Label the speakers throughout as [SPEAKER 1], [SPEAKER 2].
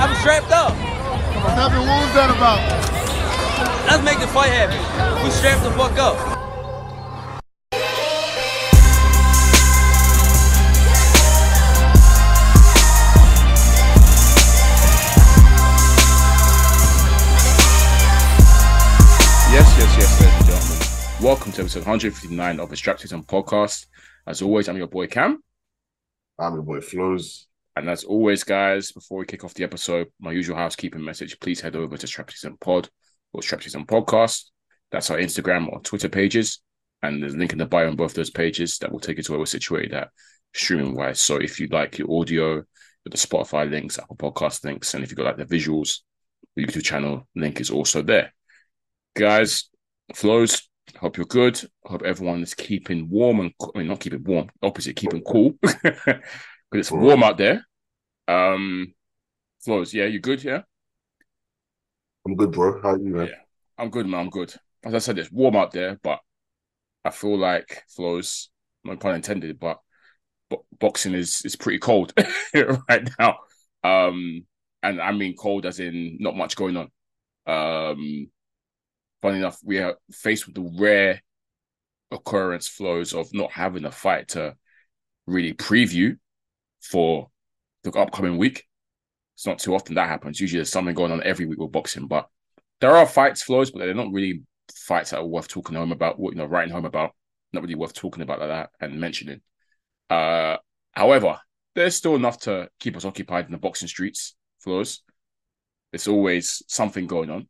[SPEAKER 1] I'm strapped up.
[SPEAKER 2] Nothing. happened? What was that about?
[SPEAKER 1] Let's make the fight happen. We strapped the fuck up.
[SPEAKER 3] Yes, yes, yes, ladies and gentlemen. Welcome to episode 159 of the StrapSZN podcast. As always, I'm your boy Kam.
[SPEAKER 4] I'm your boy Flowz.
[SPEAKER 3] And as always, guys, before we kick off the episode, my usual housekeeping message, please head over to StrapSZN Pod or StrapSZN Podcast. That's our Instagram or Twitter pages. And there's a link in the bio on both those pages that will take you to where we're situated at streaming wise. So if you like your audio, the Spotify links, Apple Podcast links, and if you've got like the visuals, the YouTube channel link is also there. Guys, Flowz, hope you're good. Hope everyone is keeping warm and I mean not keeping warm, opposite keeping cool. Because it's warm out there. Um Flowz, yeah, you good, yeah?
[SPEAKER 4] I'm good, bro. How are you, man?
[SPEAKER 3] Yeah. I'm good, man. I'm good. As I said, it's warm out there, but I feel like Flowz, no pun intended, but bo- boxing is is pretty cold right now. Um, and I mean cold as in not much going on. Um, funny enough, we are faced with the rare occurrence Flowz of not having a fight to really preview for upcoming week. It's not too often that happens. Usually there's something going on every week with boxing, but there are fights Flowz, but they're not really fights that are worth talking home about, what you know, writing home about. Not really worth talking about like that and mentioning. Uh, however, there's still enough to keep us occupied in the boxing streets, Flowz. There's always something going on.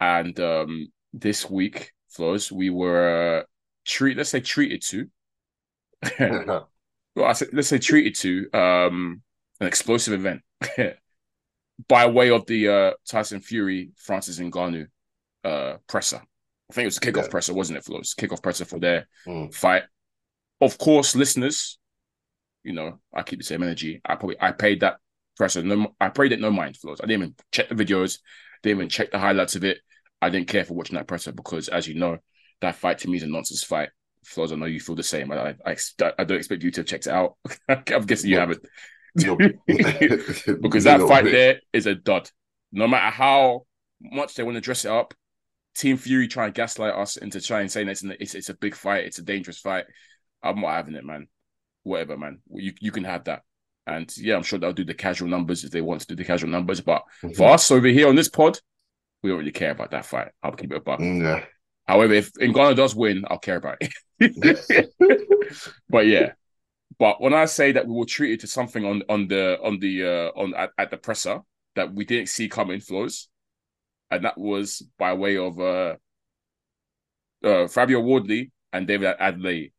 [SPEAKER 3] And um, this week, Flowz, we were uh, treat let's say treated to. well, I said, let's say treated to um, an explosive event by way of the uh, Tyson Fury Francis Ngannou uh, presser. I think it was a kickoff
[SPEAKER 4] Yeah.
[SPEAKER 3] presser, wasn't it, Flowz? Kickoff presser for their
[SPEAKER 4] Mm.
[SPEAKER 3] fight. Of course, listeners, you know, I keep the same energy. I probably I paid that presser. No, I paid it no mind, Flowz. I didn't even check the videos, didn't even check the highlights of it. I didn't care for watching that presser because, as you know, that fight to me is a nonsense fight. Flowz, I know you feel the same. I, I, I, I don't expect you to have checked it out. I'm guessing you haven't. Because that fight there is a dud. No matter how much they want to dress it up, Team Fury try and gaslight us into trying saying it's, it's it's a big fight, it's a dangerous fight. I'm not having it, man. Whatever, man. You you can have that. And yeah, I'm sure they'll do the casual numbers if they want to do the casual numbers. But for us over here on this pod, we don't really care about that fight. I'll keep it a buck.
[SPEAKER 4] Mm, yeah.
[SPEAKER 3] However, if Ngannou does win, I'll care about it. but yeah, but when I say that we were treated to something on on the on the uh on at, at the presser that we didn't see coming, Flowz, and that was by way of uh, uh Fabio Wardley and David Adeleye,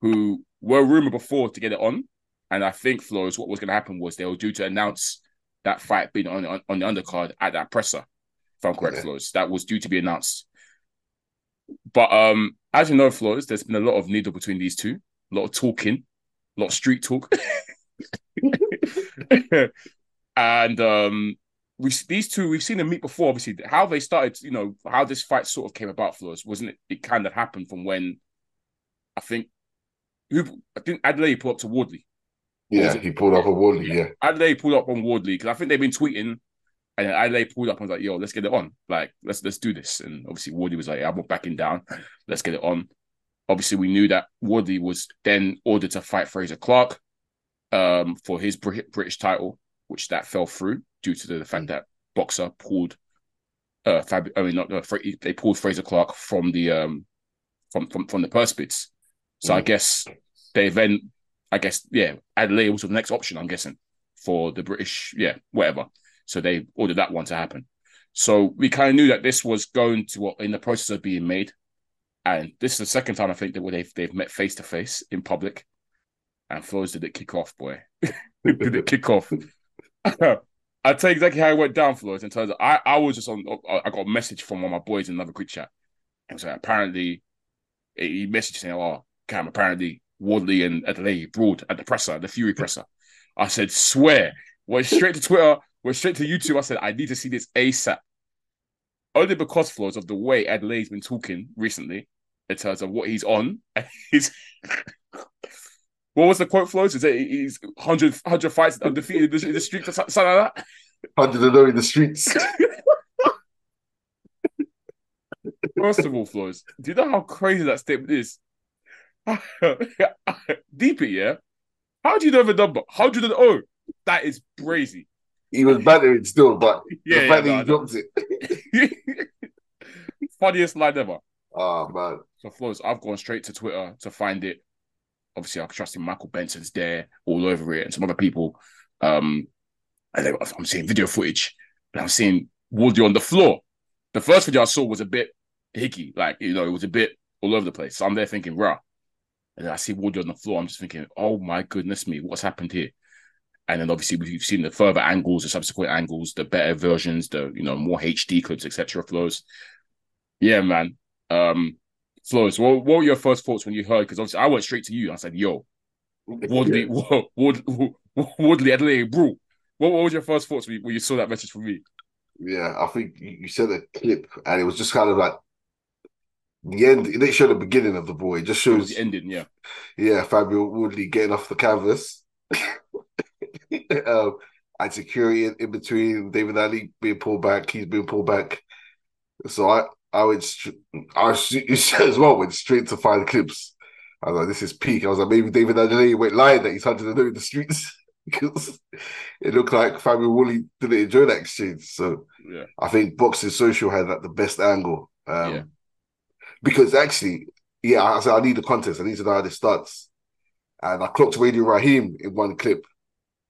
[SPEAKER 3] who were rumored before to get it on, and I think Flowz what was going to happen was they were due to announce that fight being on on, on the undercard at that presser. If I'm correct,
[SPEAKER 4] Yeah.
[SPEAKER 3] Flowz that was due to be announced. But um, as you know, Flowz, there's been a lot of needle between these two, a lot of talking, a lot of street talk, and um, we these two we've seen them meet before. Obviously, how they started, you know, how this fight sort of came about. for us, wasn't it? It kind of happened from when I think who I think Adeleye pulled up to Wardley.
[SPEAKER 4] Yeah, he pulled up a Wardley. Yeah.
[SPEAKER 3] Adeleye pulled up on Wardley because I think they've been tweeting, and then Adeleye pulled up and was like, "Yo, let's get it on. Like, let's let's do this." And obviously, Wardley was like, "I'm not backing down. Let's get it on." Obviously, we knew that Wardley was then ordered to fight Frazer Clarke um, for his British title, which that fell through due to the fact that Boxxer pulled. Uh, Fab- I mean, not uh, Fra- they pulled Frazer Clarke from the um, from from from the purse bids. So I
[SPEAKER 4] Mm.
[SPEAKER 3] guess they then, I guess, yeah, Adeleye was the next option. I'm guessing for the British, yeah, whatever. So they ordered that one to happen. So we kind of knew that this was going to what in the process of being made, and this is the second time I think that they've they've met face to face in public, and Flowz did it kick off, boy, did it kick off. I'll tell you exactly how it went down, Flowz. In terms of, I I was just on, I got a message from one of my boys in another quick chat, and so apparently he messaged saying, "Oh, Kam, apparently Wardley and Adeleye brawled at the presser, the Fury presser." I said, "Swear." Went straight to Twitter, went straight to YouTube. I said, "I need to see this ASAP." Only because Flowz of the way Adeleye's been talking recently in terms of what he's on and his What was the quote, Flowz? Is it he's 100, 100 fights undefeated in the, in the streets or something like that?
[SPEAKER 4] 100 in the streets.
[SPEAKER 3] First of all, Flowz, do you know how crazy that statement is? Deep it, yeah? How do you know the number? How do you know? Oh, that is crazy.
[SPEAKER 4] He was battering still, but
[SPEAKER 3] Yeah,
[SPEAKER 4] the
[SPEAKER 3] yeah,
[SPEAKER 4] fact
[SPEAKER 3] no,
[SPEAKER 4] that he dropped it.
[SPEAKER 3] Funniest line ever.
[SPEAKER 4] Oh man.
[SPEAKER 3] So Flowz, I've gone straight to Twitter to find it. Obviously, I'm trusting Michael Benson's there all over it, and some other people. Um, and then I'm seeing video footage, and I'm seeing Woody on the floor. The first video I saw was a bit hickey, like you know, it was a bit all over the place. So I'm there thinking, rah. And then I see Woody on the floor. I'm just thinking, oh my goodness me, what's happened here? And then obviously we've seen the further angles, the subsequent angles, the better versions, the you know more HD clips, etc. Flowz. Yeah, man. Um, Flowz. What, what were your first thoughts when you heard? Because obviously I went straight to you. I said, "Yo, Woodley, Wood, Wood, Woodley, Adeleye, bro." What, what was your first thoughts when you, when you saw that message from me?
[SPEAKER 4] Yeah, I think you said a clip, and it was just kind of like the end. It didn't show the beginning of the boy. It just
[SPEAKER 3] It
[SPEAKER 4] shows,
[SPEAKER 3] the ending, yeah.
[SPEAKER 4] yeah, Fabio Woodley getting off the canvas, um, and security in, in between. David Ali being pulled back, he's being pulled back. So I, I went, I as well went straight to find clips. I was like, this is peak. I was like, maybe David Ali went lying that he's hunting the in the streets because it looked like Fabio Woodley didn't enjoy that exchange. So.
[SPEAKER 3] Yeah.
[SPEAKER 4] I think Boxing Social had like the best angle. Um,
[SPEAKER 3] Yeah.
[SPEAKER 4] Because actually, yeah, I said I need the context. I need to know how this starts. And I clocked Radio Raheem in one clip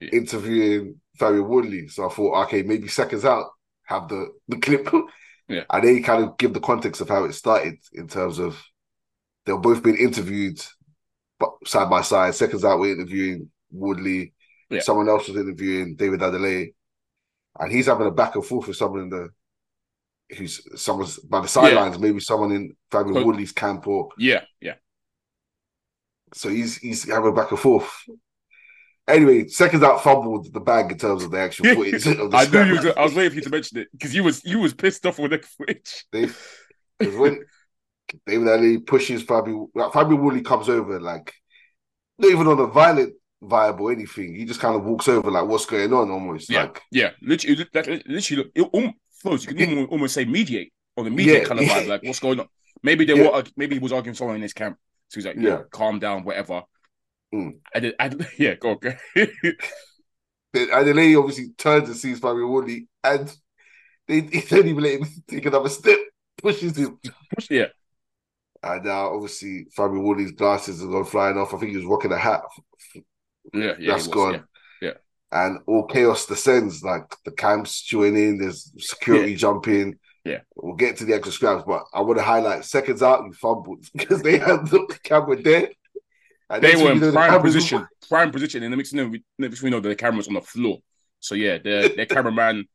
[SPEAKER 3] Yeah.
[SPEAKER 4] interviewing Fabio Woodley. So I thought, okay, maybe seconds out, have the, the clip.
[SPEAKER 3] Yeah.
[SPEAKER 4] And they kind of give the context of how it started in terms of they've both being interviewed but side by side. Seconds out, we're interviewing Woodley.
[SPEAKER 3] Yeah.
[SPEAKER 4] Someone else was interviewing David Adeleye and he's having a back and forth with someone in the who's someone's by the sidelines, maybe someone in Fabio Woodley's camp or
[SPEAKER 3] Yeah, yeah.
[SPEAKER 4] so he's he's having a back and forth. Anyway, seconds out fumbled the bag in terms of the actual footage. of the
[SPEAKER 3] I knew you was, I was waiting for you to mention it because you was you was pissed off with the footage.
[SPEAKER 4] They when David Ali pushes Fabio, like Fabio Woolley comes over like not even on a violent vibe or anything. He just kind of walks over like what's going on almost
[SPEAKER 3] Yeah.
[SPEAKER 4] like
[SPEAKER 3] Yeah, literally, that, literally, look, it, um, Flowz, you can almost say mediate on the mediate
[SPEAKER 4] Yeah,
[SPEAKER 3] kind of
[SPEAKER 4] yeah.
[SPEAKER 3] vibe. Like, what's going on? Maybe they
[SPEAKER 4] Yeah.
[SPEAKER 3] were, maybe he was arguing someone in his camp. So he's like, yeah,
[SPEAKER 4] Yeah.
[SPEAKER 3] calm down, whatever.
[SPEAKER 4] Mm.
[SPEAKER 3] And then, and, yeah, go, go.
[SPEAKER 4] Then Adeleye obviously turns and sees Fabio Woodley, and they, they don't even let him take another step, pushes him.
[SPEAKER 3] yeah,
[SPEAKER 4] And now, obviously, Fabio Woodley's glasses have gone flying off. I think he was rocking a hat.
[SPEAKER 3] yeah, yeah.
[SPEAKER 4] That's
[SPEAKER 3] was,
[SPEAKER 4] gone.
[SPEAKER 3] yeah.
[SPEAKER 4] And all chaos descends. Like the camps join in, there's security jumping.
[SPEAKER 3] Yeah.
[SPEAKER 4] We'll get to the extra scraps, but I want to highlight seconds out, you fumbled because they had the camera there. And
[SPEAKER 3] They were in
[SPEAKER 4] the
[SPEAKER 3] prime position, prime position. In the mix, you know, we, next we know the camera's on the floor. So yeah, their their cameraman.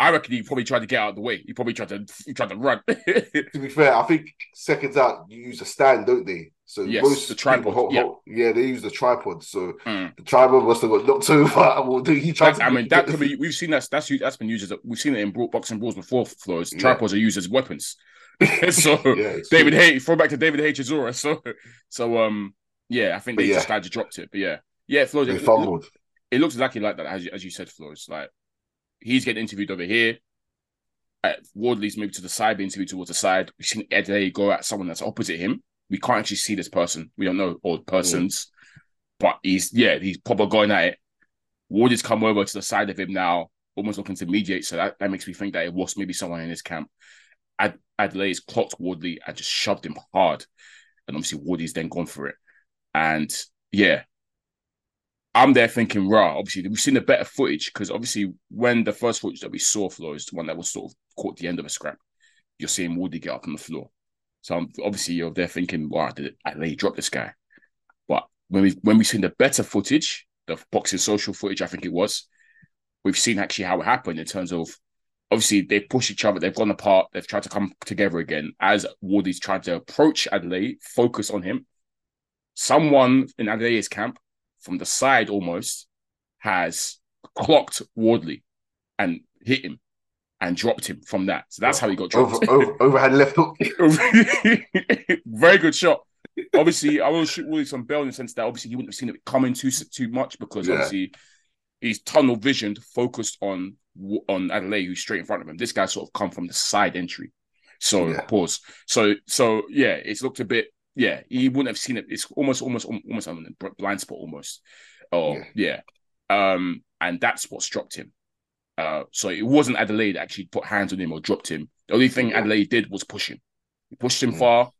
[SPEAKER 3] I reckon he probably tried to get out of the way. He probably tried to he tried to run.
[SPEAKER 4] To be fair, I think seconds out you use a stand, don't they? So
[SPEAKER 3] Yes,
[SPEAKER 4] most
[SPEAKER 3] the tripod,
[SPEAKER 4] people
[SPEAKER 3] yeah.
[SPEAKER 4] yeah, they use the tripod. So
[SPEAKER 3] Mm.
[SPEAKER 4] the tripod must have got knocked over. Well, he tried
[SPEAKER 3] That-
[SPEAKER 4] to
[SPEAKER 3] I mean, that could be. We've seen that. That's that's been used as. A, we've seen it in boxing brawls before. Floors
[SPEAKER 4] Yeah.
[SPEAKER 3] tripods are used as weapons. so
[SPEAKER 4] yeah,
[SPEAKER 3] David. Haye, throw back to David H. Azura. So so um yeah, I think
[SPEAKER 4] But
[SPEAKER 3] they
[SPEAKER 4] yeah.
[SPEAKER 3] just kind of dropped it. But yeah, yeah,
[SPEAKER 4] they
[SPEAKER 3] It,
[SPEAKER 4] fumbled.
[SPEAKER 3] it looks exactly like that as you, as you said, Flowz. Like he's getting interviewed over here. Uh, Wardley's moved to the side, being interviewed towards the side. We've seen Ed go at someone that's opposite him. We can't actually see this person. We don't know all persons, but he's yeah, he's probably going at it. Wardley's come over to the side of him now, almost looking to mediate. So that, that makes me think that it was maybe someone in his camp. Ad- Adeleye's clocked Wardley and just shoved him hard. And obviously Wardley's then gone for it. And yeah, I'm there thinking, raw. Obviously, we've seen the better footage because obviously, when the first footage that we saw flow is the one that was sort of caught the end of a scrap, you're seeing Woody get up on the floor. So I'm, obviously, you're there thinking, wow, did Adeleye drop this guy? But when we when we've seen the better footage, the boxing social footage, I think it was, we've seen actually how it happened in terms of obviously they push each other, they've gone apart, they've tried to come together again as Woody's trying to approach Adeleye, focus on him. Someone in Adeleye's camp from the side almost has clocked Wardley and hit him and dropped him from that. So that's how he got dropped.
[SPEAKER 4] Over, over, overhand left hook.
[SPEAKER 3] Very good shot. obviously, I will shoot Woody some bell in the sense that obviously he wouldn't have seen it coming too too much because
[SPEAKER 4] Yeah.
[SPEAKER 3] obviously he's tunnel visioned, focused on on Adeleye, who's straight in front of him. This guy sort of come from the side entry. So
[SPEAKER 4] Yeah.
[SPEAKER 3] pause. So so yeah, it's looked a bit. Yeah, he wouldn't have seen it. It's almost almost almost on a blind spot almost. Oh yeah. Um, and that's what dropped him. Uh, so it wasn't Adeleye that actually put hands on him or dropped him. The only thing
[SPEAKER 4] Yeah.
[SPEAKER 3] Adeleye did was push him. He pushed him
[SPEAKER 4] Mm.
[SPEAKER 3] far,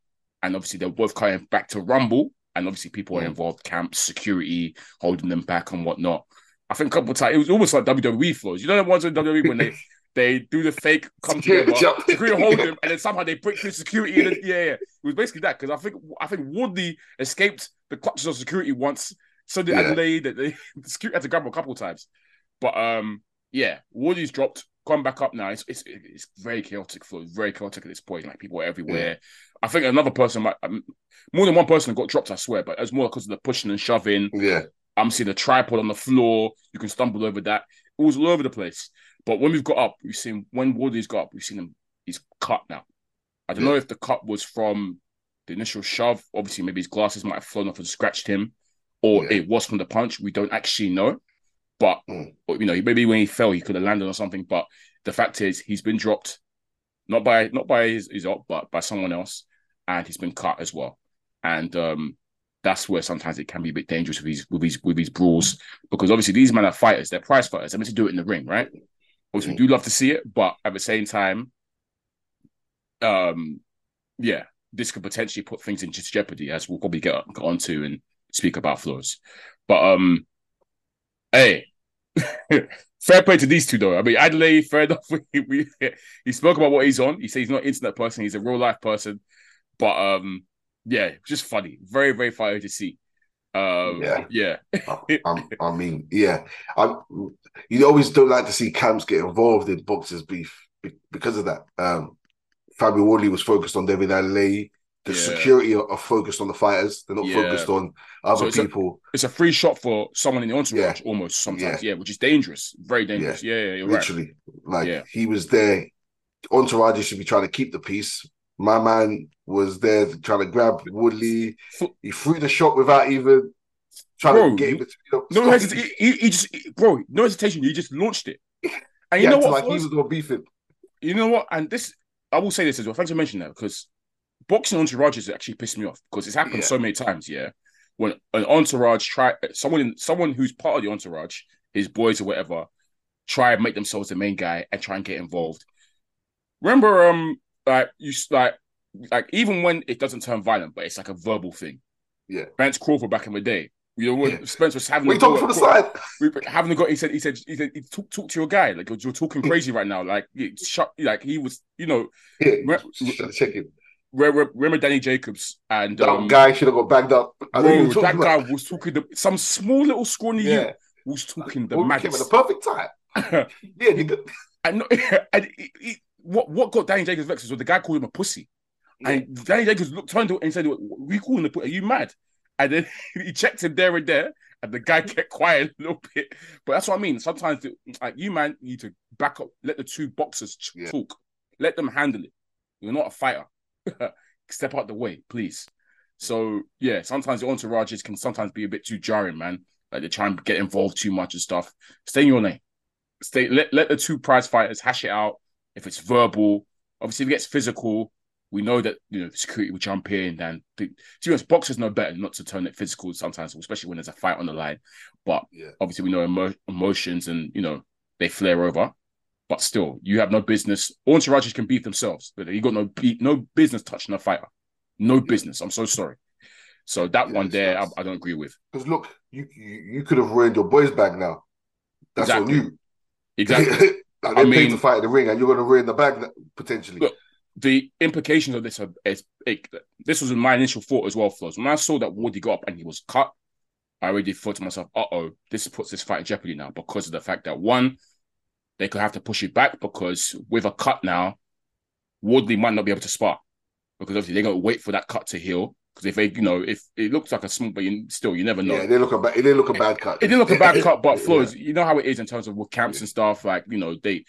[SPEAKER 3] and obviously they're both coming back to rumble. And obviously people are
[SPEAKER 4] Mm.
[SPEAKER 3] involved, camps, security, holding them back and whatnot. I think a couple of times it was almost like WWE Flowz. You know the ones in WWE when they they do the fake come
[SPEAKER 4] Security
[SPEAKER 3] together,
[SPEAKER 4] jump.
[SPEAKER 3] security hold them, and then somehow they break through security. And then, yeah, yeah, it was basically that because I think I think Woodley escaped the clutches of security once. So did
[SPEAKER 4] Yeah.
[SPEAKER 3] Adeleye. That they the security had to grab him a couple of times. But um, yeah, Woody's dropped, come back up now. It's it's, it's very chaotic flow, very chaotic at this point. Like people are everywhere. I think another person might um, more than one person got dropped. I swear, but it's more because of the pushing and shoving.
[SPEAKER 4] Yeah,
[SPEAKER 3] I'm seeing a tripod on the floor. You can stumble over that. It was all over the place. But when we've got up, we've seen when Woody's got up, we've seen him. He's cut now. I don't know if the cut was from the initial shove. Obviously, maybe his glasses might have flown off and scratched him, or
[SPEAKER 4] Yeah.
[SPEAKER 3] it was from the punch. We don't actually know. But
[SPEAKER 4] Mm.
[SPEAKER 3] you know, maybe when he fell, he could have landed on something. But the fact is, he's been dropped, not by not by his, his op, but by someone else, and he's been cut as well. And um, that's where sometimes it can be a bit dangerous with these with these with these brawls because obviously these men are fighters, they're prize fighters. They're meant to do it in the ring, right? We do love to see it, but at the same time, um, yeah, this could potentially put things in just jeopardy, as we'll probably get, get onto and speak about Flowz. But um, hey, fair play to these two though. I mean, Adeleye, fair enough. We, we he spoke about what he's on. He said he's not an internet person; he's a real life person. But um, yeah, just funny, very very funny to see. Um,
[SPEAKER 4] Yeah.
[SPEAKER 3] yeah,
[SPEAKER 4] I, I mean, yeah. I'm, you always don't like to see camps get involved in boxers beef because of that. Um, Fabio Wardley was focused on David Adeleye. The
[SPEAKER 3] Yeah.
[SPEAKER 4] security are, are focused on the fighters. They're not
[SPEAKER 3] Yeah.
[SPEAKER 4] focused on other
[SPEAKER 3] So it's a-
[SPEAKER 4] people.
[SPEAKER 3] it's a free shot for someone in the entourage almost sometimes. Yeah. which is dangerous, very dangerous. Yeah, yeah, you're right.
[SPEAKER 4] literally, like
[SPEAKER 3] Yeah.
[SPEAKER 4] he was there. Entourage should be trying to keep the peace. My man was there trying to grab Woodley. He threw the shot without even trying
[SPEAKER 3] Bro,
[SPEAKER 4] to get between. them.
[SPEAKER 3] No hesitation. He, he just, bro, no hesitation. He just launched it. And you know what?
[SPEAKER 4] like he was beefing.
[SPEAKER 3] you know what? And this, I will say this as well. Thanks for mentioning that because boxing entourages actually pissed me off because it's happened
[SPEAKER 4] Yeah.
[SPEAKER 3] so many times. Yeah, when an entourage try someone in someone who's part of the entourage, his boys or whatever, try and make themselves the main guy and try and get involved. Remember, um, like you like like even when it doesn't turn violent, but it's like a verbal thing.
[SPEAKER 4] Yeah.
[SPEAKER 3] Spence Crawford back in the day. You know when
[SPEAKER 4] Yeah.
[SPEAKER 3] Spence was having
[SPEAKER 4] We
[SPEAKER 3] a
[SPEAKER 4] talking from the side.
[SPEAKER 3] we having a go. He said, he said, he said, he talk, talk to your guy. Like you're, you're talking crazy right now. Like shut. Like he was, you know,
[SPEAKER 4] Yeah,
[SPEAKER 3] Re-
[SPEAKER 4] check it.
[SPEAKER 3] re- re- remember Danny Jacobs and
[SPEAKER 4] That
[SPEAKER 3] um,
[SPEAKER 4] guy should have got bagged up. I
[SPEAKER 3] bro, that guy
[SPEAKER 4] about-
[SPEAKER 3] was talking the, some small little scrawny
[SPEAKER 4] Yeah.
[SPEAKER 3] youth was talking the
[SPEAKER 4] came at the perfect time. Yeah, nigga.
[SPEAKER 3] and and he- what what got Danny Jacobs vexed was the guy called him a pussy.
[SPEAKER 4] Yeah.
[SPEAKER 3] And Danny Jacobs looked turned to and said, "We calling the pussy? Are you mad?" And then he checked him there and there, and the guy kept quiet a little bit. But that's what I mean. Sometimes, like you, man, need to back up. Let the two boxers
[SPEAKER 4] Yeah.
[SPEAKER 3] talk. Let them handle it. You're not a fighter. Step out the way, please. So yeah, sometimes the entourages can sometimes be a bit too jarring, man. Like they try and get involved too much and stuff. Stay in your lane. Stay. Let let the two prize fighters hash it out. If it's verbal, obviously if it gets physical, we know that you know security will jump in. And the, to be honest, boxers know better not to turn it physical sometimes, especially when there's a fight on the line. But
[SPEAKER 4] Yeah.
[SPEAKER 3] obviously we know emo- emotions and you know they flare over. But still, you have no business. Entourages can beat themselves, but you got no be- no business touching a fighter. No business. I'm so sorry. So that
[SPEAKER 4] Yeah,
[SPEAKER 3] one there, I. I don't agree with.
[SPEAKER 4] Because look, you, you you could have ruined your boys' bag now. That's
[SPEAKER 3] Exactly.
[SPEAKER 4] on you.
[SPEAKER 3] Exactly.
[SPEAKER 4] like
[SPEAKER 3] I
[SPEAKER 4] they're paid
[SPEAKER 3] mean-
[SPEAKER 4] to fight in the ring, and you're going to ruin the bag potentially.
[SPEAKER 3] Look, the implications of this are is it, this was my initial thought as well, Flowz. When I saw that Woody got up and he was cut, I already thought to myself, uh oh, this puts this fight in jeopardy now because of the fact that one, they could have to push it back because with a cut now, Woodley might not be able to spar because obviously they're going to wait for that cut to heal. Because if they, you know, if it looks like a small, but you, still, you never know.
[SPEAKER 4] yeah, it didn't look a bad. It didn't look a bad cut.
[SPEAKER 3] It didn't look a bad cut, but
[SPEAKER 4] Yeah.
[SPEAKER 3] You know how it is in terms of with camps
[SPEAKER 4] Yeah.
[SPEAKER 3] and stuff. Like you know, they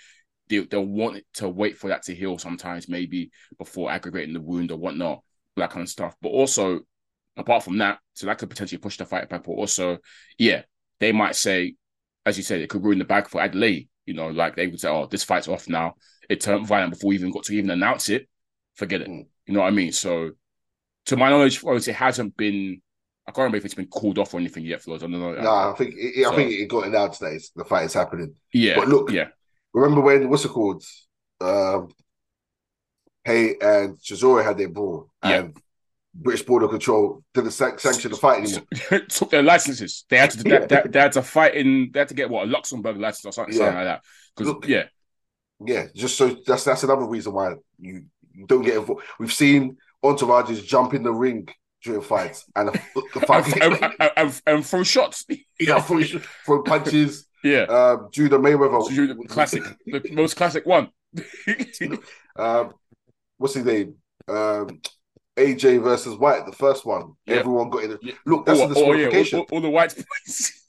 [SPEAKER 3] they they'll want it to wait for that to heal sometimes, maybe before aggregating the wound or whatnot, that kind of stuff. But also, apart from that, so that could potentially push the fight back. But also, yeah, they might say, as you said, it could ruin the bag for Adeleye. You know, like they would say, "Oh, this fight's off now." It turned violent before we even got to even announce it. Forget it.
[SPEAKER 4] Mm.
[SPEAKER 3] You know what I mean? So, to my knowledge, obviously, it hasn't been. I can't remember if it's been called off or anything yet, Floyd. I don't know.
[SPEAKER 4] Nah, I think it, I think it got announced that it's, the fight is happening.
[SPEAKER 3] yeah,
[SPEAKER 4] but look-
[SPEAKER 3] yeah,
[SPEAKER 4] Remember when what's it called? Um, Haye and Chisora had their brawl,
[SPEAKER 3] Yeah.
[SPEAKER 4] and British Border Control didn't san- sanction the fight anymore.
[SPEAKER 3] took their licenses. They had to. They, they, they had to fight in. They had to get what a Luxembourg license or something,
[SPEAKER 4] Yeah.
[SPEAKER 3] something like that. Because
[SPEAKER 4] Look-
[SPEAKER 3] yeah,
[SPEAKER 4] Yeah, just so that's that's another reason why you, you don't get involved. We've seen entourages jump in the ring during fights, and the, the fight,
[SPEAKER 3] and, and, and, and, throw shots.
[SPEAKER 4] yeah, throw, throw punches.
[SPEAKER 3] Yeah,
[SPEAKER 4] Um, Judah Mayweather,
[SPEAKER 3] you- classic, the most classic one.
[SPEAKER 4] Um, what's his name? Um, AJ versus Whyte, the first one.
[SPEAKER 3] Yeah.
[SPEAKER 4] Everyone got in. The,
[SPEAKER 3] Yeah.
[SPEAKER 4] Look, that's
[SPEAKER 3] oh,
[SPEAKER 4] a
[SPEAKER 3] oh, yeah,
[SPEAKER 4] disqualification.
[SPEAKER 3] all, all, all the white points.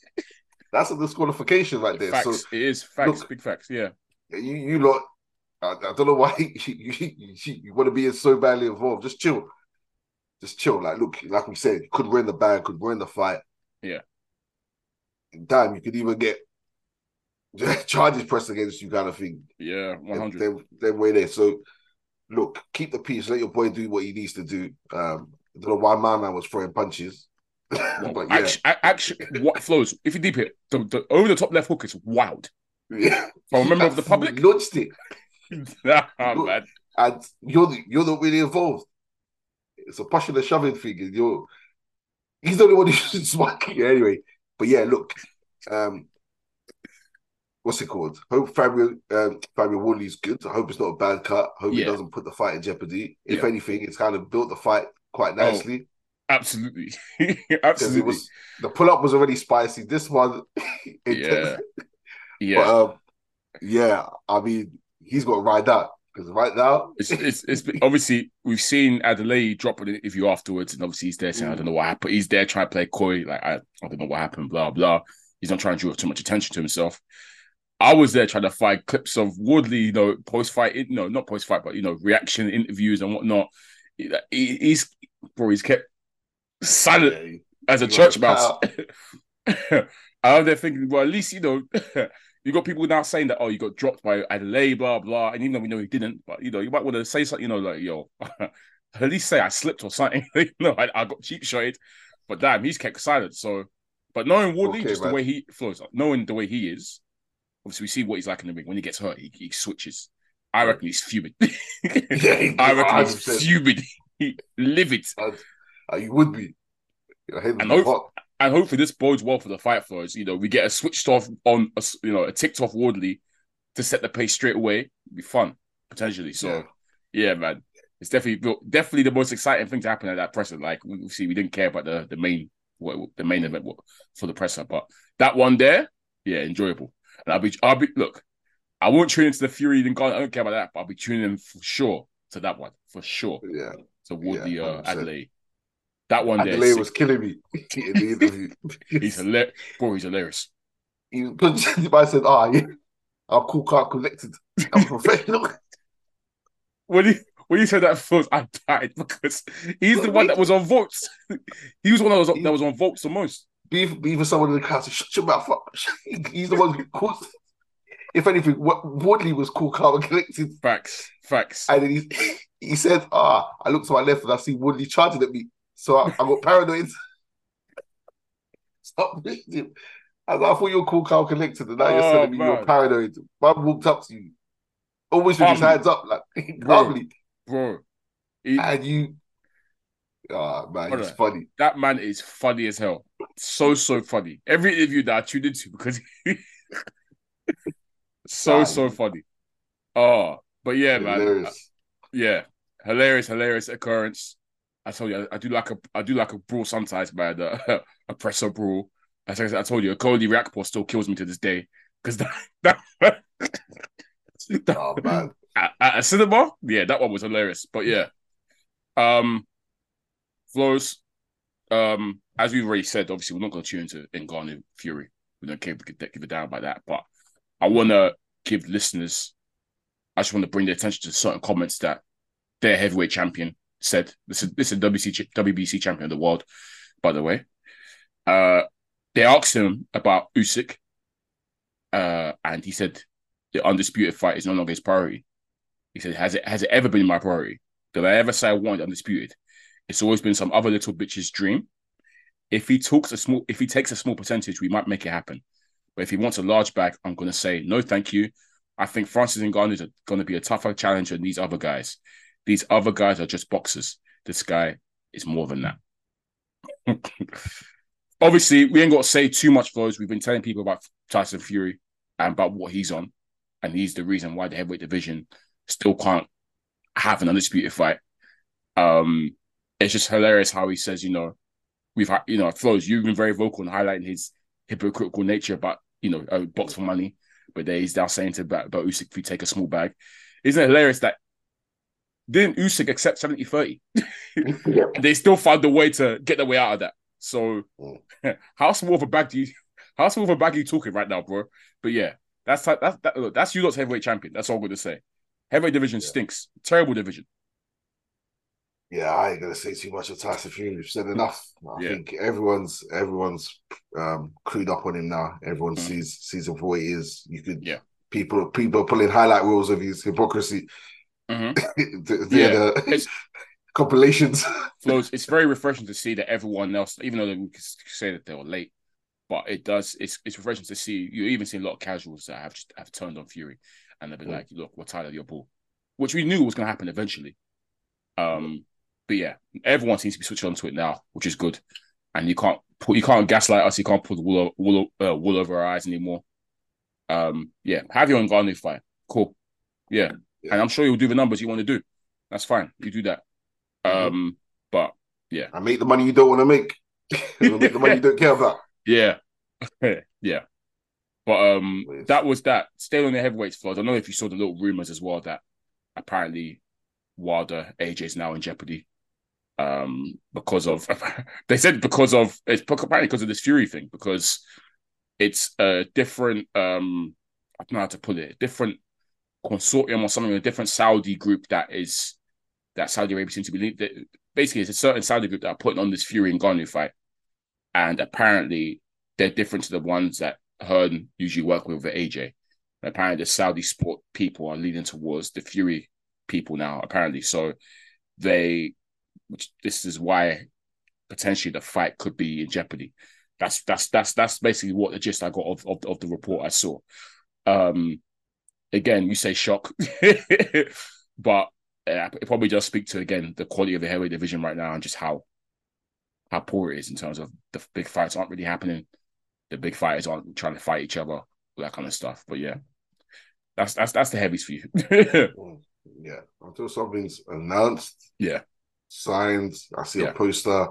[SPEAKER 4] That's a disqualification right there.
[SPEAKER 3] facts.
[SPEAKER 4] So
[SPEAKER 3] it is facts.
[SPEAKER 4] look-
[SPEAKER 3] big facts. Yeah.
[SPEAKER 4] you, you lot, I, I don't know why you, you, you, want to be so badly involved. Just chill. Just chill. Like, look, like we said, you could win the bag, could win the fight.
[SPEAKER 3] Yeah.
[SPEAKER 4] And damn, you could even get charges pressed against you, kind of thing.
[SPEAKER 3] Yeah. One hundred.
[SPEAKER 4] Then, then way there. So, look, keep the peace. Let your boy do what he needs to do. Um, I don't know why my man was throwing punches, but yeah,
[SPEAKER 3] Actually, actually, what Flowz? If you deep it, the, the over the top left hook is wild.
[SPEAKER 4] yeah.
[SPEAKER 3] For a member of the public,
[SPEAKER 4] launched it,
[SPEAKER 3] nah, man.
[SPEAKER 4] and you're the, you're not really involved. It's a pushing and shoving thing, you're he's the only one who's smoking anyway. But yeah, look, um, what's it called? Hope Fabio um, Fabio Woodley's good. I hope it's not a bad cut. Hope
[SPEAKER 3] Yeah.
[SPEAKER 4] it doesn't put the fight in jeopardy. If
[SPEAKER 3] Yeah.
[SPEAKER 4] anything, it's kind of built the fight quite
[SPEAKER 3] Oh,
[SPEAKER 4] nicely.
[SPEAKER 3] Absolutely,
[SPEAKER 4] because
[SPEAKER 3] absolutely.
[SPEAKER 4] it was the pull up was already spicy. This one,
[SPEAKER 3] Yeah. yeah.
[SPEAKER 4] But um, yeah, I mean, he's got to ride that because right now,
[SPEAKER 3] It's, it's obviously we've seen Adeleye drop an interview afterwards, and obviously he's there saying, "I mm. don't know what happened." He's there trying to play coy, like I, I don't know what happened, blah blah. He's not trying to draw too much attention to himself. I was there trying to find clips of Woodley, you know, post fight, no, not post fight, but you know, reaction interviews and whatnot. He, he's bro, he's kept silent
[SPEAKER 4] yeah, he-
[SPEAKER 3] as a church mouse. I'm there thinking, well, at least you know, you got people now saying that, oh, you got dropped by Adeleye, blah blah, and even though we know he didn't, but you know, you might want to say something, you know, like yo, at least say I slipped or something. you know, I, I got cheap shotted, but damn, he's kept silent. So, but knowing Woodley,
[SPEAKER 4] Okay,
[SPEAKER 3] just the way he flows, knowing the way he is, obviously we see what he's like in the ring. When he gets hurt, he, he switches. I reckon he's fuming.
[SPEAKER 4] Yeah, he-
[SPEAKER 3] I reckon he's
[SPEAKER 4] 100%.
[SPEAKER 3] fuming, he livid.
[SPEAKER 4] Uh, you would be. Your head would
[SPEAKER 3] And hope-. And hopefully this bodes well for the fight for us. You know, we get a switched off on a you know a ticked off Wardley to set the pace straight away. It'd be fun potentially. So yeah, man, it's definitely definitely the most exciting thing to happen at that presser. Like we see, we didn't care about the the main what the main event for the presser, but that one there, yeah, enjoyable. And I'll be I'll be look, I won't tune into the Fury Ngannou. I don't care about that, but I'll be tuning in for sure to that one for sure.
[SPEAKER 4] Yeah,
[SPEAKER 3] So Woodley,
[SPEAKER 4] Yeah,
[SPEAKER 3] uh,
[SPEAKER 4] 100%.
[SPEAKER 3] Adeleye. That one there, Adeleye
[SPEAKER 4] was killing me in the interview.
[SPEAKER 3] he's hilarious. Bro, he's hilarious.
[SPEAKER 4] He the man said, "Ah, yeah, I'm cool, calm, collected. I'm professional."
[SPEAKER 3] when he when he said that first, I died because he's the one that was on votes. he was one that was that was on votes the most.
[SPEAKER 4] Be, be even someone in the crowd said, "Shut your mouth up." He's the one who caused. If anything, what Woodley was cool, calm, and collected.
[SPEAKER 3] Facts, facts.
[SPEAKER 4] And then he, he said, Ah, I looked to my left and I see Woodley charging at me. So I, I got paranoid. Stop him. I, I thought you were cool, calm, collected, and now you're
[SPEAKER 3] Oh,
[SPEAKER 4] telling me you're
[SPEAKER 3] man.
[SPEAKER 4] paranoid. Man walked up to you, always with his
[SPEAKER 3] Calmly.
[SPEAKER 4] hands up, like
[SPEAKER 3] Bro.
[SPEAKER 4] calmly.
[SPEAKER 3] Bro, he-
[SPEAKER 4] And you, ah, man, it's
[SPEAKER 3] Brother.
[SPEAKER 4] funny.
[SPEAKER 3] that man is funny as hell. So so funny. Every interview that I tuned into because so
[SPEAKER 4] Nah,
[SPEAKER 3] so funny. Oh, but yeah, man. Yeah, hilarious, hilarious occurrence. I told you, I, I do like a, I do like a brawl sometimes, man. A, a presser brawl. As I, I told you, a Cody Reactport still kills me to this day because that, that, that-
[SPEAKER 4] Oh, man.
[SPEAKER 3] at, at a cinema, yeah, that one was hilarious. But yeah, um, Flowz. Um, as we've already said, obviously we're not going to tune into Ngannou Fury. We don't care give, give a damn about that. But I want to give listeners. I just want to bring their attention to certain comments that their heavyweight champion said this is this is WBC WBC champion of the world, by the way. Uh, they asked him about Usyk, uh, and he said the undisputed fight is no longer his priority. He said, "Has it has it ever been my priority? Did I ever say I wanted undisputed? It's always been some other little bitch's dream. If he talks a small, if he takes a small percentage, we might make it happen. But if he wants a large bag, I'm going to say no, thank you. I think Francis Ngannou is going to be a tougher challenger than these other guys. These other guys are just boxers. This guy is more than that. Obviously, we ain't got to say too much for. We've been telling people about Tyson Fury and about what he's on, and he's the reason why the heavyweight division still can't have an undisputed fight. Um, it's just hilarious how he says, you know, we've had, you know, Flowz, you've been very vocal in highlighting his hypocritical nature about, you know, a box for money, but there he's now saying to about Usyk if you take a small bag. Isn't it hilarious that didn't Usyk accept 70 30? they still found a way to get their way out of that. So, how small of a bag do you, how small of a bag are you talking right now, bro? But yeah, that's that's that, look, that's you lot's heavyweight champion. That's all I'm going to say. Heavyweight division yeah. stinks. Terrible division.
[SPEAKER 4] Yeah, I ain't gonna say too much of Tyson Fury. We've said enough. I yeah. think everyone's everyone's um clued up on him now. Everyone mm. sees sees him for what he is. You could
[SPEAKER 3] yeah.
[SPEAKER 4] People people pulling highlight reels of his hypocrisy.
[SPEAKER 3] Mm-hmm.
[SPEAKER 4] the, the, yeah. The compilations.
[SPEAKER 3] Flowz. It's very refreshing to see that everyone else, even though we could say that they were late, but it does. It's it's refreshing to see. You even see a lot of casuals that have just have turned on Fury, and they'll be mm. like, "Look, we're tired of your bull," which we knew was going to happen eventually. Um, but yeah, everyone seems to be switching onto it now, which is good. And you can't put you can't gaslight us. You can't put the wool wool, uh, wool over our eyes anymore. Um, yeah, have your own Ngannou fight. Cool. Yeah. Yeah. and I'm sure you'll do the numbers you want to do. That's fine. You do that. Mm-hmm. Um, but yeah,
[SPEAKER 4] I make the money you don't want to make. make the money you don't care about.
[SPEAKER 3] Yeah, yeah. But um, that was that. Stay on the heavyweights floor. I don't know if you saw the little rumors as well that apparently Wilder AJ is now in jeopardy um, because of they said because of it's apparently because of this Fury thing because it's a different um I don't know how to put it different consortium or something a different Saudi group that is that Saudi Arabia seems to be linked. Basically, it's a certain Saudi group that are putting on this Fury and Ngannou fight, and apparently they're different to the ones that Hearn usually work with at AJ. And apparently, the Saudi sport people are leaning towards the Fury people now. Apparently, so they which this is why potentially the fight could be in jeopardy. That's that's that's that's basically what the gist I got of of, of the report I saw. Um, again, you say shock, but uh, it probably does speak to again the quality of the heavyweight division right now and just how how poor it is in terms of the big fights aren't really happening. The big fighters aren't trying to fight each other, all that kind of stuff. But yeah, that's that's that's the heavies for you.
[SPEAKER 4] yeah, until something's announced.
[SPEAKER 3] Yeah,
[SPEAKER 4] signed. I see yeah. a poster.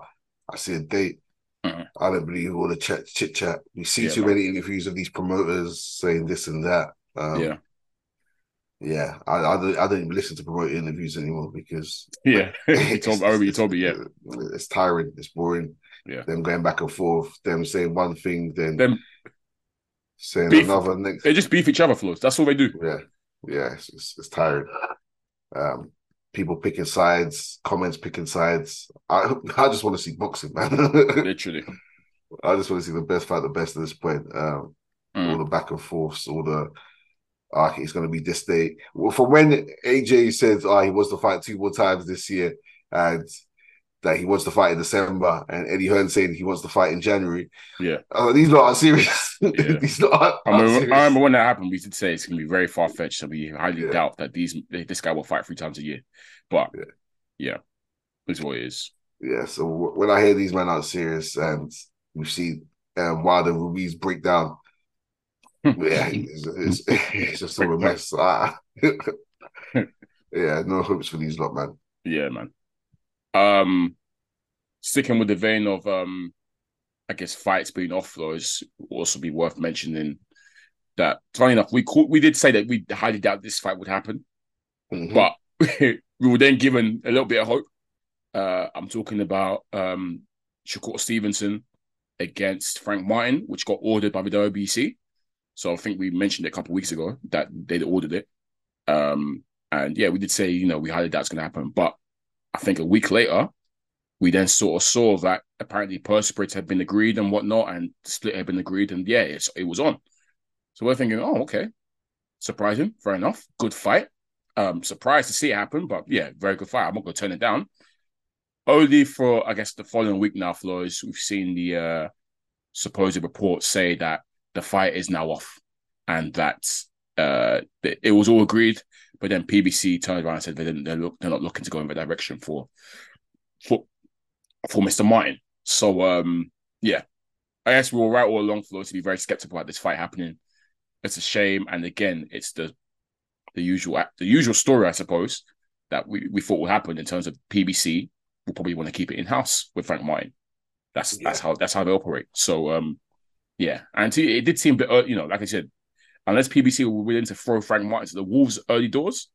[SPEAKER 4] I see a date. Mm-hmm. I don't believe all the chat, chit chat. We see yeah, too man. many interviews of these promoters saying this and that. Um,
[SPEAKER 3] yeah.
[SPEAKER 4] Yeah, I, I, don't, I don't even listen to promoter interviews anymore because
[SPEAKER 3] yeah, you told, I remember you told me yeah,
[SPEAKER 4] it's tiring, it's boring.
[SPEAKER 3] Yeah,
[SPEAKER 4] them going back and forth, them saying one thing, then
[SPEAKER 3] them
[SPEAKER 4] saying beef, another. Next,
[SPEAKER 3] they just beef each other, Flowz. That's all they do.
[SPEAKER 4] Yeah, yeah, it's, it's, it's tiring. Um, people picking sides, comments picking sides. I I just want to see boxing, man.
[SPEAKER 3] Literally.
[SPEAKER 4] I just want to see the best fight the best at this point. Um, mm. All the back and forths, all the uh, it's going to be this day. Well, from when AJ said oh, he wants to fight two more times this year and that he wants to fight in December, and Eddie Hearn saying he wants to fight in January.
[SPEAKER 3] Yeah,
[SPEAKER 4] uh, these lot are serious. Yeah. these
[SPEAKER 3] lot are, I, remember, I, remember, when that happened. We did say it's going to be very far fetched, so we highly yeah. doubt that these this guy will fight three times a year. But yeah, yeah it's what it is.
[SPEAKER 4] Yeah. So when I hear these men are serious, and we see um, Wilder Ruiz break down, yeah, it's, it's, it's, just all a mess. Ah. yeah, no hopes for these lot, man.
[SPEAKER 3] Yeah, man. Um, sticking with the vein of um, I guess fights being off floors also be worth mentioning that. Funny enough, we call, we did say that we highly doubt this fight would happen, mm-hmm. but we were then given a little bit of hope. Uh, I'm talking about um, Shakur Stevenson against Frank Martin, which got ordered by the WBC. So I think we mentioned it a couple of weeks ago that they'd ordered it. Um, and yeah, we did say, you know, we highly it's going to happen. But I think a week later, we then sort of saw that apparently purse splits had been agreed and whatnot, and split had been agreed, and yeah, it's, it was on. So we're thinking, oh, okay, surprising, fair enough, good fight. Um, surprised to see it happen, but yeah, very good fight. I'm not gonna turn it down. Only for I guess the following week now, Flowz, we've seen the uh, supposed reports say that the fight is now off, and that uh, it was all agreed. But then PBC turned around and said they didn't, they're, look, they're not looking to go in that direction for for for Mr. Martin. So um, yeah, I guess we were right all along, for those to be very skeptical about this fight happening. It's a shame, and again, it's the the usual the usual story, I suppose, that we, we thought would happen in terms of PBC. Will probably want to keep it in house with Frank Martin. That's yeah. that's how that's how they operate. So um, yeah, and it did seem a bit, uh, you know, like I said, unless PBC were willing to throw Frank Martin to the Wolves early doors,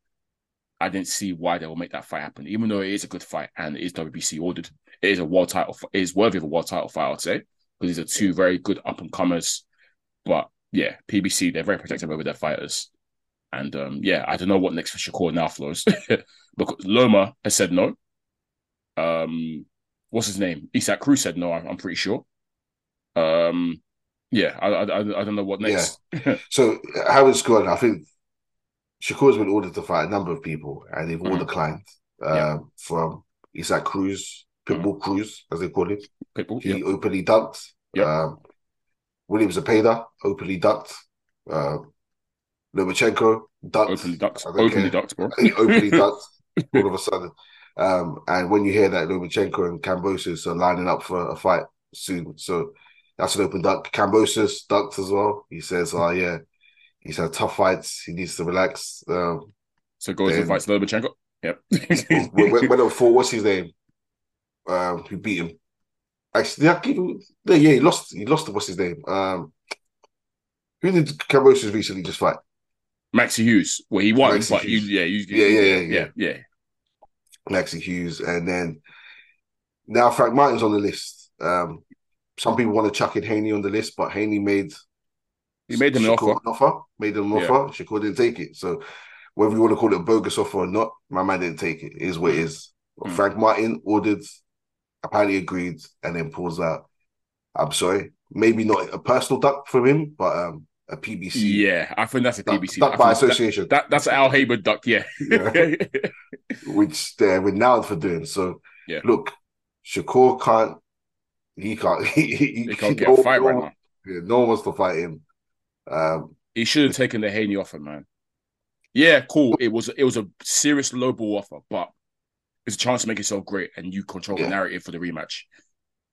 [SPEAKER 3] I didn't see why they will make that fight happen. Even though it is a good fight and it is WBC ordered, it is a world title. It is worthy of a world title fight, I'd say, because these are two very good up and comers. But yeah, PBC they're very protective over their fighters, and um, yeah, I don't know what next for Shakur now Flowz because Loma has said no. Um, what's his name? Isaac Cruz said no. I'm, I'm pretty sure. Um, yeah, I, I, I don't know what next.
[SPEAKER 4] Yeah. so how it's gone, I think Shakur's been ordered to fight a number of people, and they've all mm-hmm. declined. Uh, yeah. From Isaac Cruz, Pitbull mm-hmm. Cruz, as they call it. Pitbull. He openly ducked. Yeah. Um, William Zepeda openly ducked. Uh, Lomachenko ducked.
[SPEAKER 3] Openly ducked. Openly ducked, bro.
[SPEAKER 4] openly ducked. All of a sudden. Um, and when you hear that Lomachenko and Kambosos are lining up for a fight soon, so that's an open duck. Kambosos ducked as well. He says, "Oh yeah, he's had tough fights. He needs to relax." Um,
[SPEAKER 3] so goes and fights Lomachenko. Yep.
[SPEAKER 4] when, when, when for what's his name? Um, who beat him? Actually, yeah, he lost. He lost. What's his name? Um, who did Kambosos recently just fight?
[SPEAKER 3] Maxi Hughes. Well, he won, Maxi but
[SPEAKER 4] Hughes.
[SPEAKER 3] You, yeah, you,
[SPEAKER 4] yeah, yeah, yeah,
[SPEAKER 3] yeah, yeah, yeah.
[SPEAKER 4] Maxi Hughes, and then now Frank Martin's on the list. Um, some people want to chuck in Haney on the list, but Haney made
[SPEAKER 3] he made them an offer.
[SPEAKER 4] An offer. Made them an yeah. offer. Shakur didn't take it. So whether you want to call it a bogus offer or not, my man didn't take it. it is what it is. Mm. Frank Martin ordered, apparently agreed, and then pulls out. I'm sorry, maybe not a personal duck from him, but um, a PBC.
[SPEAKER 3] Yeah, I think that's a PBC.
[SPEAKER 4] Duck, duck by association.
[SPEAKER 3] That, that, that's Al Haymon duck, yeah. yeah.
[SPEAKER 4] Which they're renowned for doing. So yeah. look, Shakur can't he can't he, he,
[SPEAKER 3] he can't get no, a fight no, right now.
[SPEAKER 4] Yeah, no one wants to fight him. Um,
[SPEAKER 3] he should have taken the Haney offer, man. Yeah, cool. It was it was a serious low ball offer, but it's a chance to make yourself great and you control yeah. the narrative for the rematch.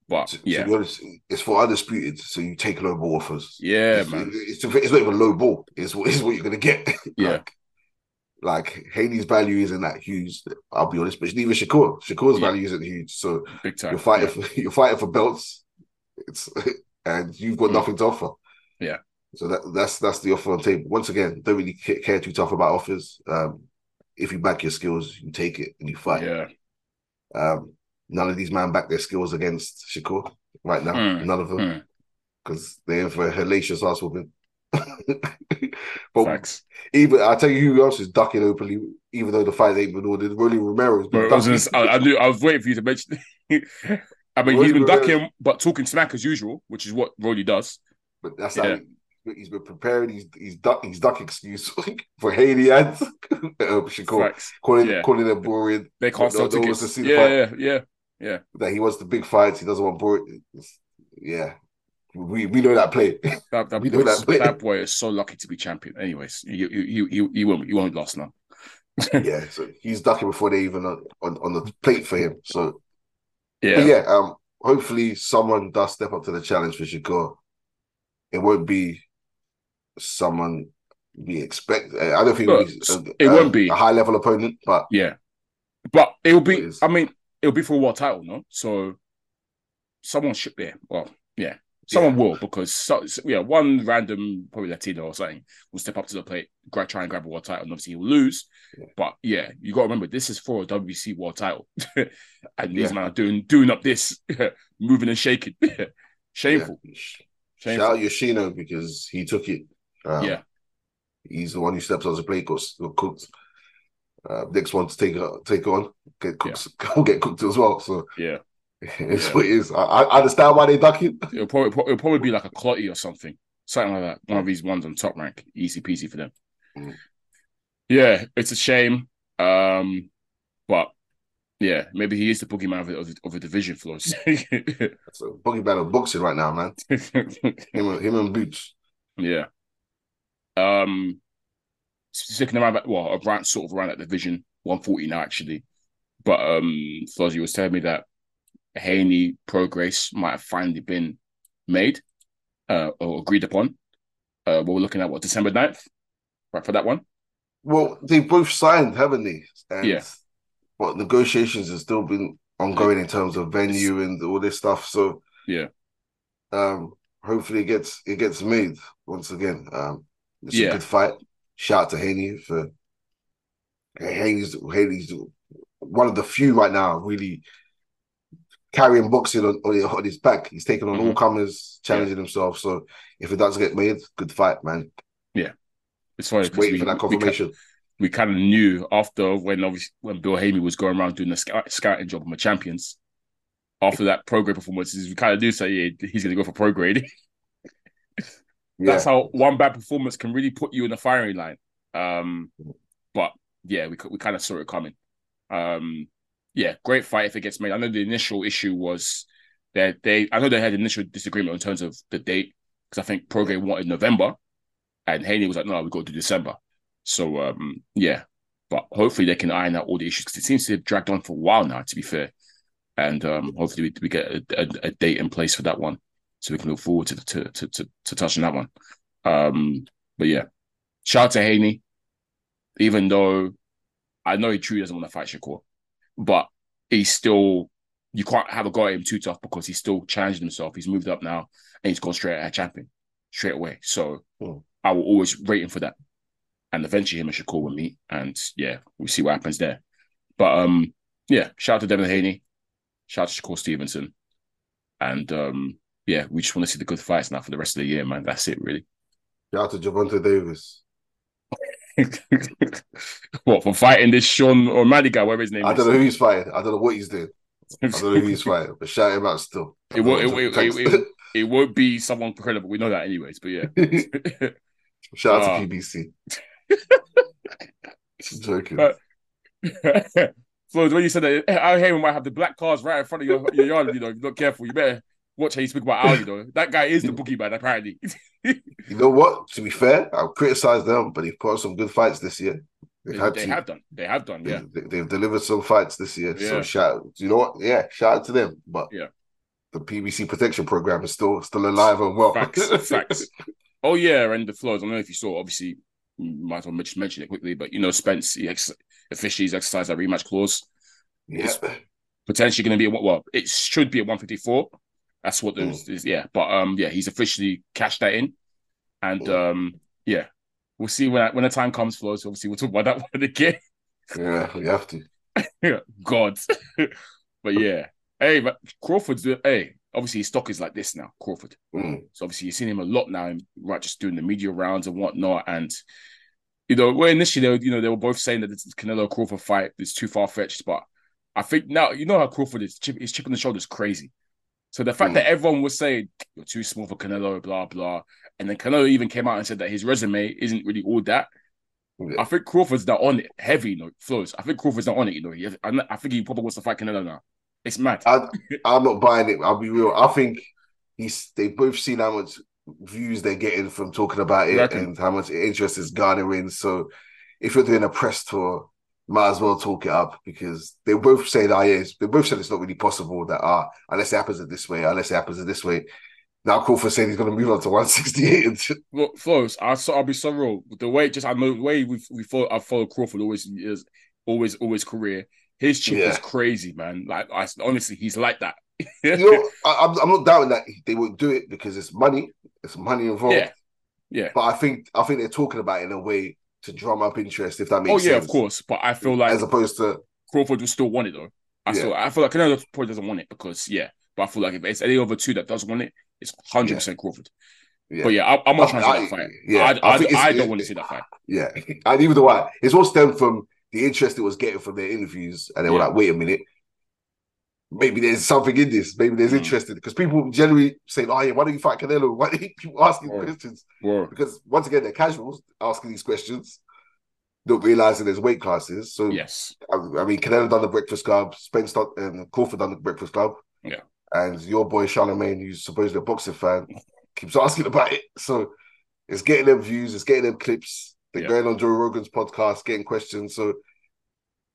[SPEAKER 3] But to, yeah,
[SPEAKER 4] honest, it's for undisputed, so you take low ball offers.
[SPEAKER 3] Yeah,
[SPEAKER 4] it's,
[SPEAKER 3] man.
[SPEAKER 4] It's, it's, not even low ball. It's, it's what you're gonna get.
[SPEAKER 3] Yeah. like,
[SPEAKER 4] like Haney's value isn't that huge. I'll be honest, but neither Shakur. Shakur's yeah. value isn't huge. So
[SPEAKER 3] big time.
[SPEAKER 4] You're fighting yeah. for you're fighting for belts. It's and you've got mm. nothing to offer.
[SPEAKER 3] Yeah.
[SPEAKER 4] So that that's that's the offer on the table. Once again, don't really care too tough about offers. Um, if you back your skills, you take it and you fight.
[SPEAKER 3] Yeah.
[SPEAKER 4] Um, none of these men back their skills against Shakur right now. Mm. None of them. Because mm. they're in for a hellacious ass whooping. but Facts. even I'll tell you who else is ducking openly, even though the fight ain't been ordered. Rolly Romero's been
[SPEAKER 3] I, was I, I, knew I was waiting for you to mention. I mean, Rolly he's been ducking, but talking smack as usual, which is what Rolly does.
[SPEAKER 4] But that's yeah. how he, has been preparing He's his duck his duck excuse for Haney and uh, Shakur, calling yeah. calling them boring.
[SPEAKER 3] They can't sell tickets. To yeah, yeah, yeah, yeah.
[SPEAKER 4] That he wants the big fights. He doesn't want boring. Yeah, we we know that play.
[SPEAKER 3] That, that, we know that, play. that boy is so lucky to be champion. Anyways, you you you you won't you won't last now.
[SPEAKER 4] yeah, so he's ducking before they even on, on, on the plate for him. So
[SPEAKER 3] yeah,
[SPEAKER 4] but yeah. Um, hopefully someone does step up to the challenge for Shakur. It won't be someone we expect. I don't think
[SPEAKER 3] a, it won't be
[SPEAKER 4] a high level opponent, but
[SPEAKER 3] yeah, but it'll be. I mean, it'll be for what title, no? So someone should be. Well, yeah, Someone yeah. will because so, yeah, one random probably Latino or something will step up to the plate, grab, try and grab a world title, and obviously he'll lose. Yeah. But yeah, you got to remember this is for a WBC world title, and these yeah. men are doing doing up this, moving and shaking. Shameful.
[SPEAKER 4] Shameful. Shout out Yoshino because he took it.
[SPEAKER 3] Um, yeah,
[SPEAKER 4] he's the one who steps on the plate got cooked. Uh, next one to take uh, take on get cooked, get cooked as well. So
[SPEAKER 3] Yeah.
[SPEAKER 4] it's
[SPEAKER 3] Yeah.
[SPEAKER 4] what it is. I, I understand why they duck it.
[SPEAKER 3] It'll probably it'll probably be like a Clotty or something, something like that. One of these ones on top rank, easy peasy for them.
[SPEAKER 4] Mm.
[SPEAKER 3] Yeah, it's a shame, um, but yeah, maybe he is the boogeyman of the, of the, of the division floors.
[SPEAKER 4] So boogeyman of boxing right now, man. Him and him and Boots.
[SPEAKER 3] yeah. Um, sticking around, that- well, around sort of around that division, one forty now actually, but um, Flozzy was telling me that Haney Prograis might have finally been made uh, or agreed upon. Uh, we're looking at what December 9th, right for that one.
[SPEAKER 4] Well, they both signed, haven't they? And
[SPEAKER 3] Yeah.
[SPEAKER 4] But negotiations have still been ongoing in terms of venue and all this stuff. So
[SPEAKER 3] Yeah.
[SPEAKER 4] um, hopefully it gets it gets made once again. Um, it's
[SPEAKER 3] Yeah.
[SPEAKER 4] a good fight. Shout out to Haney for Haney's Haney's one of the few right now really carrying boxing on, on, on his back. He's taking on
[SPEAKER 3] Mhm.
[SPEAKER 4] all comers, challenging himself. So if it does get made, good fight, man.
[SPEAKER 3] Yeah, it's funny
[SPEAKER 4] Just waiting
[SPEAKER 3] we,
[SPEAKER 4] for that confirmation.
[SPEAKER 3] we kind of knew after when obviously when Bill Haney was going around doing the scout, scouting job on the champions. After that Prograis performances, we kind of do say yeah, he's going to go for Prograis.
[SPEAKER 4] yeah.
[SPEAKER 3] That's how one bad performance can really put you in the firing line. Um, but yeah, we we kind of saw it coming. Um, yeah, great fight if it gets made. I know the initial issue was that they, I know they had initial disagreement in terms of the date because I think Prograis wanted November, and Haney was like, "No, we got to December." So um, yeah, but hopefully they can iron out all the issues because it seems to have dragged on for a while now. To be fair, and um, hopefully we, we get a, a, a date in place for that one, so we can look forward to to to to, to touching that one. Um, but yeah, shout out to Haney, even though I know he truly doesn't want to fight Shakur, but he's still you can't have a guy him too tough because he's still challenging himself. He's moved up now and he's gone straight at a champion straight away. So
[SPEAKER 4] Hmm.
[SPEAKER 3] I will always rate him for that. And eventually him and Shakur will meet. And yeah, we'll see what happens there. But um, yeah, shout out to Devin Haney, shout out to Shakur Stevenson. And um, yeah, we just want to see the good fights now for the rest of the year, man. That's it, really.
[SPEAKER 4] Shout out to Gervonta Davis.
[SPEAKER 3] what for fighting this Sean O'Malley guy, whatever his name
[SPEAKER 4] I
[SPEAKER 3] is?
[SPEAKER 4] don't know who he's fighting. I don't know what he's doing. I don't know who he's fighting, but shout him out still.
[SPEAKER 3] It won't, it, it, it, it, it won't be someone credible. We know that anyways, but yeah.
[SPEAKER 4] shout out
[SPEAKER 3] Ah.
[SPEAKER 4] to PBC. Joking.
[SPEAKER 3] But- so when you said that Al Haymon might have the black cars right in front of your, your yard, you know, if you're not careful, you better watch how you speak about Al, though. That guy is the boogeyman, apparently.
[SPEAKER 4] You know what? To be fair, I'll criticize them, but they've put on some good fights this year. They've
[SPEAKER 3] they
[SPEAKER 4] had
[SPEAKER 3] they
[SPEAKER 4] to.
[SPEAKER 3] have done. They have done, yeah.
[SPEAKER 4] They, have delivered some fights this year. So
[SPEAKER 3] Yeah.
[SPEAKER 4] shout. You know what? Yeah, shout out to them. But
[SPEAKER 3] Yeah.
[SPEAKER 4] the PBC protection program is still still alive and well.
[SPEAKER 3] Facts, facts. Oh yeah, and the Flowz. I don't know if you saw. Obviously, might as well mention, mention it quickly. But you know, Spence he ex- officially exercised that rematch clause.
[SPEAKER 4] yeah.
[SPEAKER 3] Potentially going to be what? Well, it should be at one fifty four. That's what
[SPEAKER 4] Mm.
[SPEAKER 3] is. Yeah, but um, yeah, he's officially cashed that in, and
[SPEAKER 4] Mm.
[SPEAKER 3] um, yeah, we'll see when when the time comes. for us. Obviously, we'll talk about that one again.
[SPEAKER 4] Yeah, we have to.
[SPEAKER 3] God, but yeah, hey, but Crawford's doing. Hey, obviously his stock is like this now. Crawford.
[SPEAKER 4] Mm.
[SPEAKER 3] So obviously you've seen him a lot now, right? Just doing the media rounds and whatnot. And you know, well, initially they were, you know, they were both saying that this Canelo Crawford fight is too far fetched, but I think now you know how Crawford is. Chip, his chip on the shoulder is crazy. So the fact
[SPEAKER 4] Mm.
[SPEAKER 3] that everyone was saying you're too small for Canelo, blah blah, and then Canelo even came out and said that his resume isn't really all that.
[SPEAKER 4] Yeah.
[SPEAKER 3] I think Crawford's not on it heavy, you know, Flowz. I think Crawford's not on it, you know. He- I, I think he probably wants to fight Canelo now. It's mad.
[SPEAKER 4] I, I'm not buying it. I'll be real. I think he's. They both seen how much views they're getting from talking about it and how much interest is garnering. So if you're doing a press tour, might as well talk it up because they both say that it's- they both said it's not really possible that ah unless it happens it this way, unless it happens it this way. Now Crawford saying he's going to move on to 168. And,
[SPEAKER 3] Look, Flowz, I so I'll be so real. The way just I know the way we we follow I follow Crawford always is always always career. His chip
[SPEAKER 4] Yeah.
[SPEAKER 3] is crazy, man. Like I honestly, he's like that.
[SPEAKER 4] you know, I, I'm, I'm not doubting that they won't do it because it's money. It's money involved.
[SPEAKER 3] yeah, yeah.
[SPEAKER 4] But I think I think they're talking about it in a way to drum up interest, if that makes
[SPEAKER 3] Oh
[SPEAKER 4] sense.
[SPEAKER 3] yeah, of course. But I feel like
[SPEAKER 4] As opposed to
[SPEAKER 3] Crawford will still want it though. I
[SPEAKER 4] Yeah.
[SPEAKER 3] still I feel like Canelo probably doesn't want it because yeah. But I feel like if it's any other two that does want it, it's hundred percent Crawford.
[SPEAKER 4] yeah.
[SPEAKER 3] But yeah, I, I'm not trying to see that fight.
[SPEAKER 4] yeah,
[SPEAKER 3] I,
[SPEAKER 4] I
[SPEAKER 3] I, I don't want to see that fight.
[SPEAKER 4] Yeah, and even the why it's all stemmed from the interest it was getting from their interviews, and they were like, "Wait a minute, maybe there's something in this. Maybe there's
[SPEAKER 3] Mm.
[SPEAKER 4] interest in because people generally saying, "Oh yeah, why don't you fight Canelo? Why do you keep asking
[SPEAKER 3] Right.
[SPEAKER 4] questions?"
[SPEAKER 3] Word.
[SPEAKER 4] Because once again, they're casuals asking these questions, not realizing there's weight classes. So
[SPEAKER 3] Yes.
[SPEAKER 4] I, I mean, Canelo done the Breakfast Club, Spence done, and Crawford done the Breakfast Club.
[SPEAKER 3] Yeah.
[SPEAKER 4] And your boy Charlemagne, who's supposedly a boxing fan, keeps asking about it. So it's getting them views, it's getting them clips. They're
[SPEAKER 3] Yeah.
[SPEAKER 4] going on Joe Rogan's podcast, getting questions. So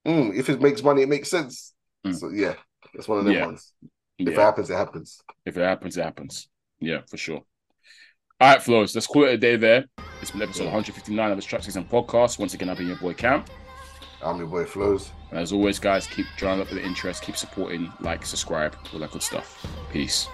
[SPEAKER 4] mm, if it makes money, it makes sense.
[SPEAKER 3] Mm.
[SPEAKER 4] So yeah, that's one of them
[SPEAKER 3] Yeah.
[SPEAKER 4] ones. If it happens, it happens.
[SPEAKER 3] If it happens, it happens. Yeah, for sure. All right, Flowz, let's call it a day there. It's been episode 159 of the StrapSZN podcast. Once again, I've been your boy Kam.
[SPEAKER 4] I'm your boy Flowz.
[SPEAKER 3] And as always, guys, keep drawing up with the interest, keep supporting, like, subscribe, all that good stuff. Peace.